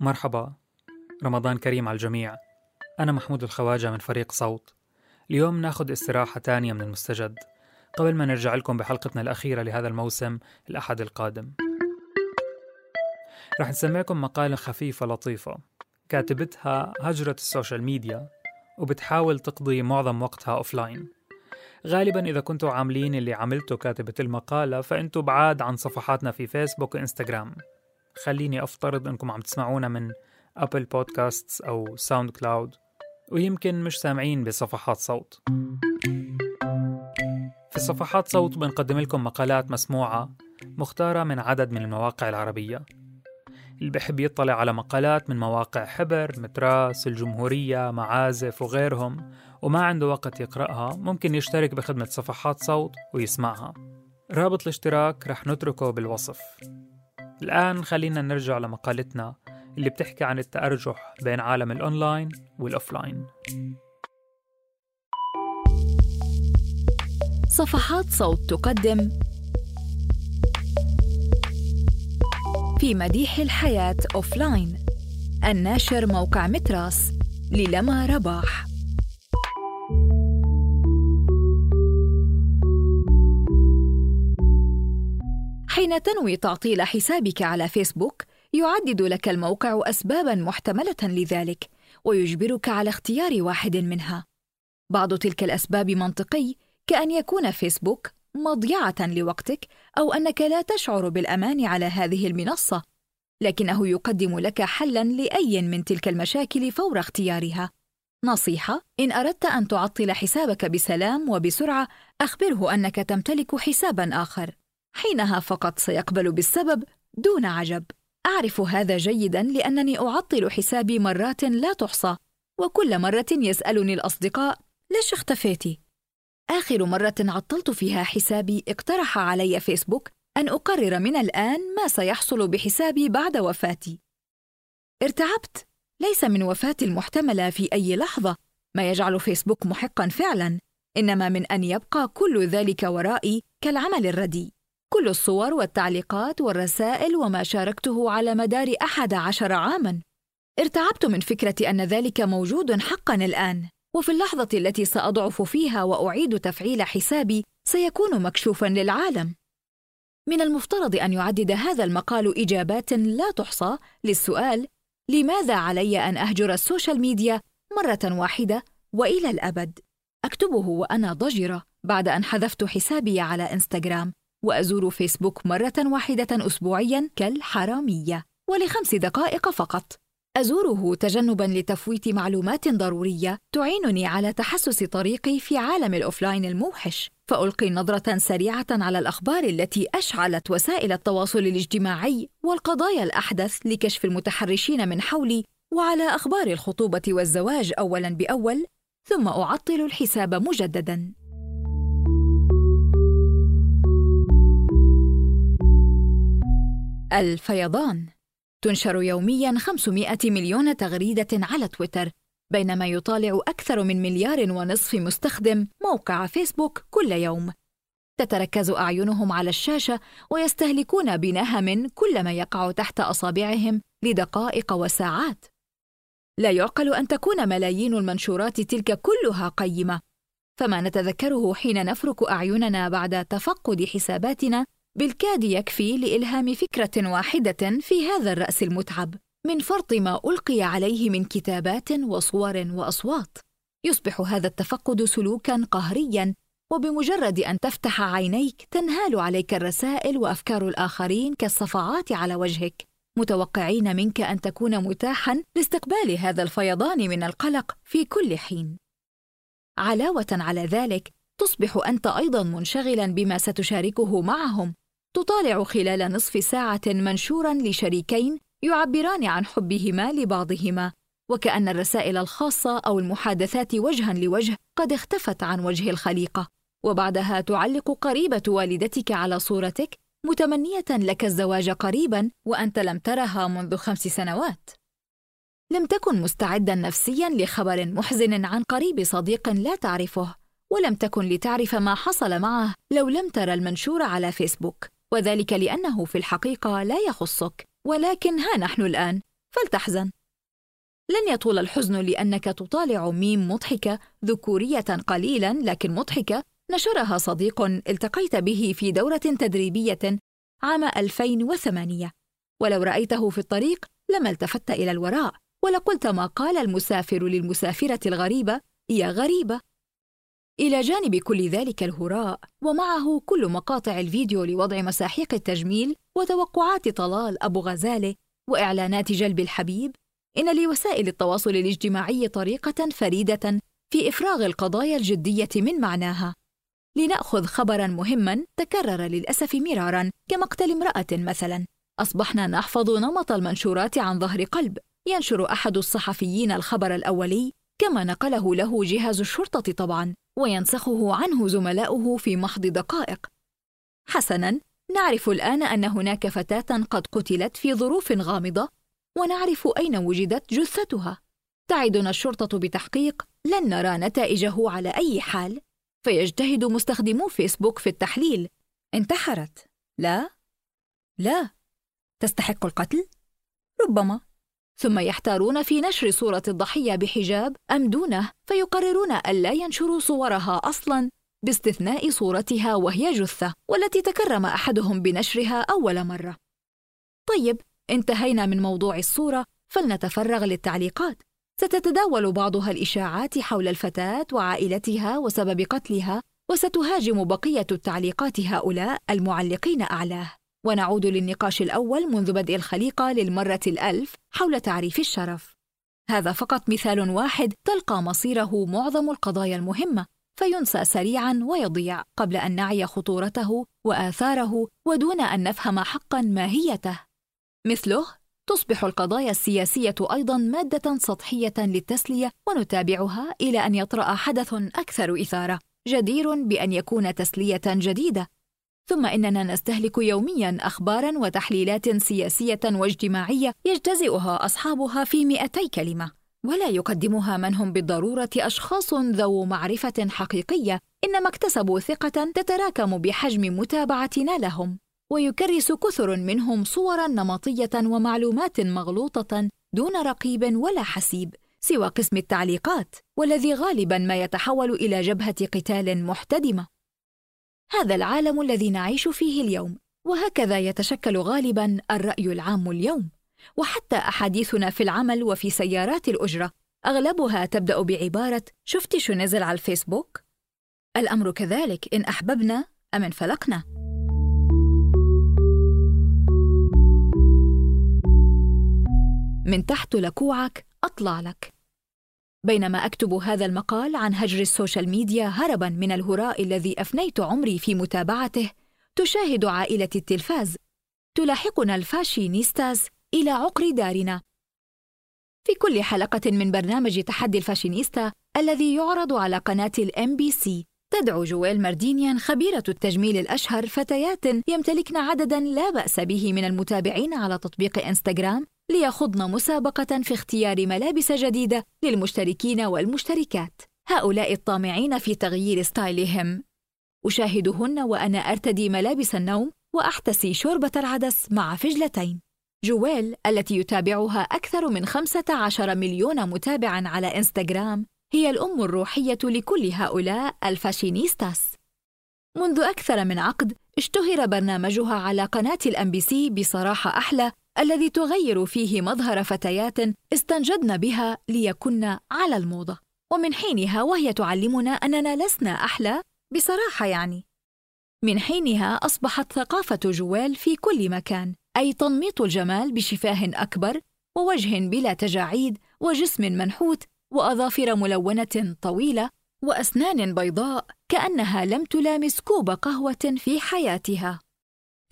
مرحبا. رمضان كريم على الجميع. أنا محمود الخواجة من فريق صوت. اليوم ناخد استراحة تانية من المستجد. قبل ما نرجع لكم بحلقتنا الأخيرة لهذا الموسم الأحد القادم. رح نسمعكم مقالة خفيفة لطيفة. كاتبتها هجرة ال social media وبتحاول تقضي معظم وقتها offline غالبا إذا كنتوا عاملين اللي عملته كاتبة المقالة فأنتوا بعاد عن صفحاتنا في فيسبوك وإنستغرام. خليني أفترض أنكم عم تسمعونا من Apple Podcasts أو SoundCloud ويمكن مش سامعين بصفحات صوت. في صفحات صوت بنقدم لكم مقالات مسموعة مختارة من عدد من المواقع العربية. اللي بحب يطلع على مقالات من مواقع حبر، متراس، الجمهورية، معازف وغيرهم وما عنده وقت يقرأها ممكن يشترك بخدمة صفحات صوت ويسمعها. رابط الاشتراك رح نتركه بالوصف. الآن خلينا نرجع لمقالتنا اللي بتحكي عن التأرجح بين عالم ال online وال offline. صفحات صوت تقدم في مديح الحياة offline. الناشر موقع متراس للمى رباح حين تنوي تعطيل حسابك على فيسبوك يعدد لك الموقع اسبابا محتملة لذلك ويجبرك على اختيار واحد منها. بعض تلك الأسباب منطقي كأن يكون فيسبوك مضيعة لوقتك أو أنك لا تشعر بالأمان على هذه المنصة لكنه يقدم لك حلا لأي من تلك المشاكل فور اختيارها. نصيحة إن أردت أن تعطل حسابك بسلام وبسرعة أخبره أنك تمتلك حسابا آخر. حينها فقط سيقبل بالسبب دون عجب. أعرف هذا جيدا لأنني أعطل حسابي مرات لا تحصى وكل مرة يسألني الأصدقاء ليش اختفيتي آخر مرة عطلت فيها حسابي اقترح علي فيسبوك أن أقرر من الآن ما سيحصل بحسابي بعد وفاتي. ارتعبت. ليس من وفاتي المحتملة في أي لحظة. ما يجعل فيسبوك محقا فعلا. إنما من أن يبقى كل ذلك ورائي كالعمل الردي كل الصور والتعليقات والرسائل وما شاركته على مدار أحد عشر عاماً. ارتعبت من فكرة أن ذلك موجود حقاً الآن وفي اللحظة التي سأضعف فيها وأعيد تفعيل حسابي سيكون مكشوفاً للعالم. من المفترض أن يعدد هذا المقال إجابات لا تحصى للسؤال لماذا علي أن أهجر ال social media مرة واحدة وإلى الأبد؟ أكتبه وأنا ضجرة بعد أن حذفت حسابي على إنستغرام. وأزور فيسبوك مرة واحدة أسبوعيا كالحرامية ولخمس دقائق فقط. أزوره تجنبا لتفويت معلومات ضرورية تعينني على تحسس طريقي في عالم ال offline الموحش. فألقي نظرة سريعة على الأخبار التي أشعلت وسائل التواصل الاجتماعي والقضايا الأحدث لكشف المتحرشين من حولي وعلى أخبار الخطوبة والزواج أولا بأول ثم أعطل الحساب مجددا. الفيضان. تنشر يوميا 500 مليون تغريدة على تويتر بينما يطالع أكثر من مليار ونصف مستخدم موقع فيسبوك كل يوم. تتركز أعينهم على الشاشة ويستهلكون بنهم كل ما يقع تحت أصابعهم لدقائق وساعات. لا يعقل أن تكون ملايين المنشورات تلك كلها قيمة. فما نتذكره حين نفرك أعيننا بعد تفقد حساباتنا بالكاد يكفي لإلهام فكرة واحدة في هذا الرأس المتعب. من فرط ما ألقي عليه من كتابات وصور وأصوات. يصبح هذا التفقد سلوكا قهريا وبمجرد أن تفتح عينيك تنهال عليك الرسائل وأفكار الآخرين كالصفعات على وجهك. متوقعين منك أن تكون متاحا لاستقبال هذا الفيضان من القلق في كل حين. علاوة على ذلك تصبح أنت أيضا منشغلا بما ستشاركه معهم. تطالع خلال نصف ساعة منشورا لشريكين يعبران عن حبهما لبعضهما وكأن الرسائل الخاصة أو المحادثات وجها لوجه قد اختفت عن وجه الخليقة. وبعدها تعلق قريبة والدتك على صورتك متمنية لك الزواج قريبا وأنت لم ترها منذ خمس سنوات. لم تكن مستعدا نفسيا لخبر محزن عن قريب صديق لا تعرفه ولم تكن لتعرف ما حصل معه لو لم ترى المنشور على فيسبوك. وذلك لأنه في الحقيقة لا يخصك ولكن ها نحن الآن. فلتحزن. لن يطول الحزن لأنك تطالع ميم مضحكة ذكورية قليلا لكن مضحكة نشرها صديق التقيت به في دورة تدريبية عام 2008 ولو رأيته في الطريق لما التفت إلى الوراء ولقلت ما قال المسافر للمسافرة الغريبة يا غريبة. إلى جانب كل ذلك الهراء ومعه كل مقاطع الفيديو لوضع مساحيق التجميل وتوقعات طلال أبو غزالة وإعلانات جلب الحبيب. إن لوسائل التواصل الاجتماعي طريقة فريدة في إفراغ القضايا الجدية من معناها. لنأخذ خبرا مهما تكرر للأسف مرارا كمقتل امرأة مثلا. أصبحنا نحفظ نمط المنشورات عن ظهر قلب. ينشر أحد الصحفيين الخبر الأولي كما نقله له جهاز الشرطة طبعا. وينسخه عنه زملاؤه في محض دقائق. حسنا نعرف الآن أن هناك فتاة قد قتلت في ظروف غامضة ونعرف أين وجدت جثتها. تعدنا الشرطة بتحقيق لن نرى نتائجه على أي حال. فيجتهد مستخدمو فيسبوك في التحليل. انتحرت. لا. لا. تستحق القتل؟ ربما. ثم يحتارون في نشر صورة الضحية بحجاب أم دونه فيقررون ألا ينشروا صورها أصلاً باستثناء صورتها وهي جثة والتي تكرم أحدهم بنشرها أول مرة. طيب، انتهينا من موضوع الصورة فلنتفرغ للتعليقات. ستتداول بعضها الإشاعات حول الفتاة وعائلتها وسبب قتلها وستهاجم بقية التعليقات هؤلاء المعلقين أعلاه ونعود للنقاش الأول منذ بدء الخليقة للمرة الألف حول تعريف الشرف. هذا فقط مثال واحد تلقى مصيره معظم القضايا المهمة فينسى سريعا ويضيع قبل أن نعي خطورته وآثاره ودون أن نفهم حقا ماهيته. مثله تصبح القضايا السياسية أيضا مادة سطحية للتسلية ونتابعها إلى أن يطرأ حدث أكثر إثارة جدير بأن يكون تسلية جديدة. ثم إننا نستهلك يوميا أخبارا وتحليلات سياسية واجتماعية يجتزئها أصحابها في مئتي كلمة ولا يقدمها من هم بالضرورة أشخاص ذو معرفة حقيقية إنما اكتسبوا ثقة تتراكم بحجم متابعتنا لهم ويكرس كثر منهم صورا نمطية ومعلومات مغلوطة دون رقيب ولا حسيب سوى قسم التعليقات والذي غالبا ما يتحول إلى جبهة قتال محتدمة. هذا العالم الذي نعيش فيه اليوم وهكذا يتشكل غالبا الرأي العام اليوم. وحتى أحاديثنا في العمل وفي سيارات الأجرة أغلبها تبدأ بعبارة شفتي شو نزل على الفيسبوك؟ الأمر كذلك إن أحببنا ام انفلقنا من تحت لكوعك أطلع لك. بينما أكتب هذا المقال عن هجر ال social media هربا من الهراء الذي أفنيت عمري في متابعته تشاهد عائلتي التلفاز. تلاحقنا ال fashionistas إلى عقر دارنا. في كل حلقة من برنامج تحدي الفاشينيستا الذي يعرض على قناة ال MBC تدعو جويل ماردينيان خبيرة التجميل الأشهر فتيات يمتلكن عددا لا بأس به من المتابعين على تطبيق إنستغرام ليخضن مسابقة في اختيار ملابس جديدة للمشتركين والمشتركات. هؤلاء الطامعين في تغيير style هم. أشاهدهن وأنا أرتدي ملابس النوم وأحتسي شوربة العدس مع فجلتين. جويل التي يتابعها أكثر من 15 مليون متابع على إنستغرام هي الأم الروحية لكل هؤلاء ال fashionistas. منذ أكثر من عقد اشتهر برنامجها على قناة ال MBC بصراحة أحلى الذي تغير فيه مظهر فتيات استنجدن بها ليكن على الموضة. ومن حينها وهي تعلمنا أننا لسنا أحلى بصراحة يعني. من حينها أصبحت ثقافة جوال في كل مكان أي تنميط الجمال بشفاه أكبر ووجه بلا تجاعيد وجسم منحوت وأظافر ملونة طويلة وأسنان بيضاء كأنها لم تلامس كوب قهوة في حياتها.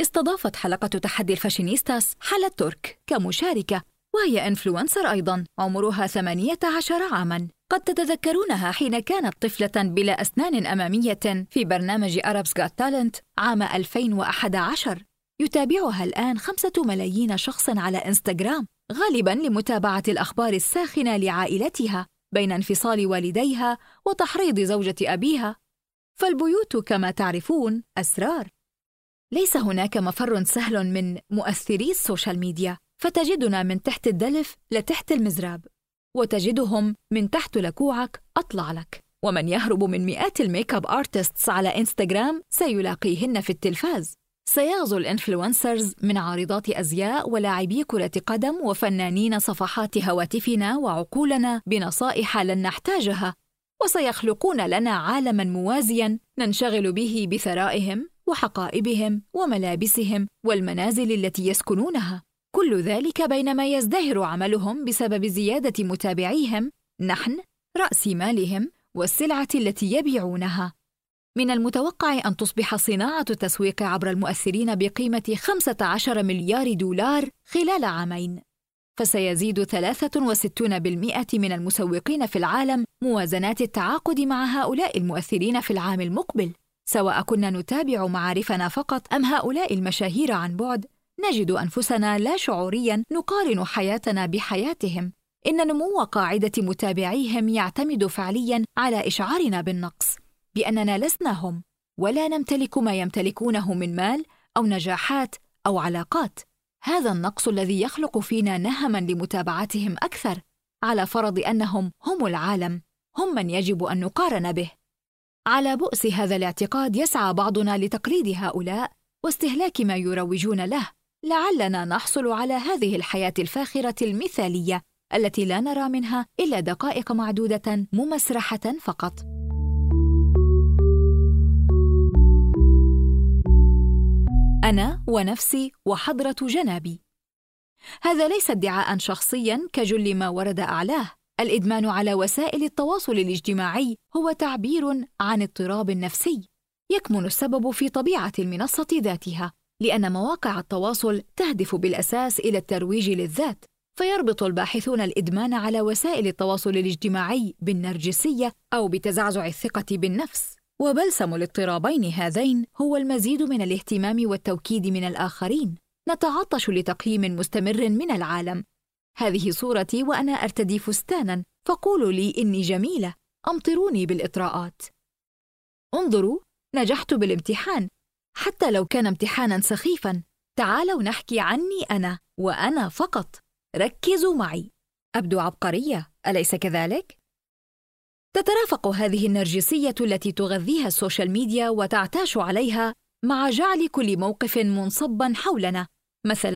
استضافت حلقة تحدي ال fashionistas حلا ترك كمشاركة وهي influencer أيضاً عمرها 18 عاماً. قد تتذكرونها حين كانت طفلة بلا أسنان أمامية في برنامج Arabs Got Talent عام 2011 يتابعها الآن خمسة ملايين شخص على إنستغرام غالبا لمتابعة الأخبار الساخنة لعائلتها بين انفصال والديها وتحريض زوجة أبيها. فالبيوت كما تعرفون أسرار. ليس هناك مفر سهل من مؤثري ال social media فتجدنا من تحت الدلف لتحت المزراب وتجدهم من تحت لكوعك أطلع لك. ومن يهرب من مئات ال makeup artists على إنستغرام سيلاقيهن في التلفاز. سيغزو ال influencers من عارضات أزياء ولاعبي كرة قدم وفنانين صفحات هواتفنا وعقولنا بنصائح لن نحتاجها وسيخلقون لنا عالما موازيا ننشغل به بثرائهم. وحقائبهم وملابسهم والمنازل التي يسكنونها. كل ذلك بينما يزدهر عملهم بسبب زيادة متابعيهم نحن رأس مالهم والسلعة التي يبيعونها. من المتوقع أن تصبح صناعة التسويق عبر المؤثرين بقيمة 15 مليار دولار خلال عامين. فسيزيد 63% من المسوقين في العالم موازنات التعاقد مع هؤلاء المؤثرين في العام المقبل. سواء كنا نتابع معارفنا فقط أم هؤلاء المشاهير عن بعد نجد أنفسنا لا شعوريا نقارن حياتنا بحياتهم. إن نمو قاعدة متابعيهم يعتمد فعليا على إشعارنا بالنقص بأننا لسنا هم ولا نمتلك ما يمتلكونه من مال أو نجاحات أو علاقات. هذا النقص الذي يخلق فينا نهما لمتابعتهم أكثر على فرض أنهم هم العالم هم من يجب أن نقارن به. على بؤس هذا الاعتقاد يسعى بعضنا لتقليد هؤلاء واستهلاك ما يروجون له. لعلنا نحصل على هذه الحياة الفاخرة المثالية التي لا نرى منها إلا دقائق معدودة ممسرحة فقط. أنا ونفسي وحضرة جنابي. هذا ليس ادعاء شخصيا كجل ما ورد أعلاه. الإدمان على وسائل التواصل الاجتماعي هو تعبير عن اضطراب نفسي يكمن السبب في طبيعة المنصة ذاتها لأن مواقع التواصل تهدف بالأساس إلى الترويج للذات فيربط الباحثون الإدمان على وسائل التواصل الاجتماعي بالنرجسية أو بتزعزع الثقة بالنفس. وبلسم الاضطرابين هذين هو المزيد من الاهتمام والتوكيد من الآخرين. نتعطش لتقييم مستمر من العالم. هذه صورتي وأنا أرتدي فستانا. فقولوا لي إني جميلة. أمطروني بالإطراءات. انظروا نجحت بالامتحان. حتى لو كان امتحانا سخيفا. تعالوا نحكي عني أنا وأنا فقط. ركزوا معي. أبدو عبقرية. أليس كذلك؟ تترافق هذه النرجسية التي تغذيها السوشيال ميديا وتعتاش عليها مع جعل كل موقف منصبا حولنا. مثلا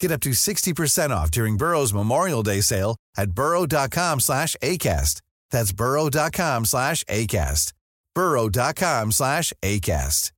Get up to 60% off during Burrow's Memorial Day sale at burrow.com slash ACAST. That's burrow.com slash ACAST. burrow.com slash ACAST.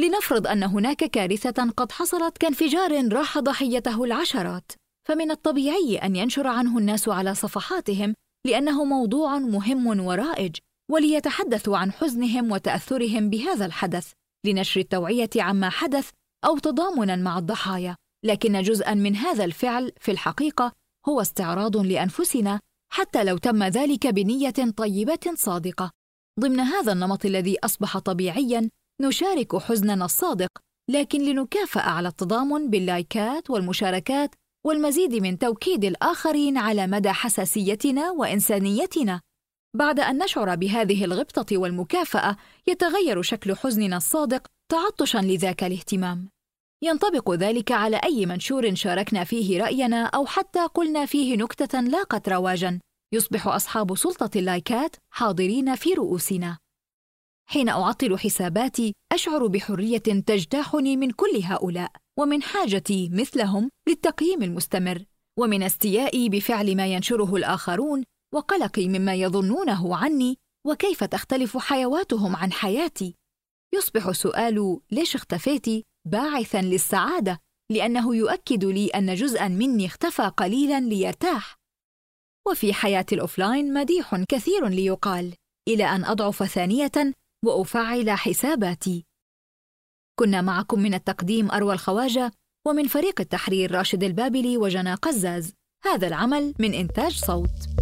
لنفرض أن هناك كارثة قد حصلت كانفجار راح ضحيته العشرات فمن الطبيعي أن ينشر عنه الناس على صفحاتهم لأنه موضوع مهم ورائج وليتحدثوا عن حزنهم وتأثرهم بهذا الحدث لنشر التوعية عما حدث أو تضامنا مع الضحايا لكن جزءا من هذا الفعل في الحقيقة هو استعراض لأنفسنا حتى لو تم ذلك بنية طيبة صادقة. ضمن هذا النمط الذي أصبح طبيعيا نشارك حزننا الصادق لكن لنكافأ على التضامن باللايكات والمشاركات والمزيد من توكيد الآخرين على مدى حساسيتنا وإنسانيتنا. بعد أن نشعر بهذه الغبطة والمكافأة يتغير شكل حزننا الصادق تعطشا لذاك الاهتمام. ينطبق ذلك على أي منشور شاركنا فيه رأينا أو حتى قلنا فيه نكتة لاقت رواجا. يصبح أصحاب سلطة اللايكات حاضرين في رؤوسنا. حين أعطل حساباتي أشعر بحرية تجتاحني من كل هؤلاء ومن حاجتي مثلهم للتقييم المستمر ومن استيائي بفعل ما ينشره الآخرون وقلقي مما يظنونه عني وكيف تختلف حيواتهم عن حياتي؟ يصبح سؤال ليش اختفيتي باعثا للسعادة لأنه يؤكد لي أن جزءا مني اختفى قليلا ليرتاح. وفي حياة الأوفلاين مديح كثير ليقال إلى أن أضعف ثانية وأفعل حساباتي. كنا معكم من التقديم أروى الخواجة ومن فريق التحرير راشد البابلي وجنى قزاز. هذا العمل من إنتاج صوت.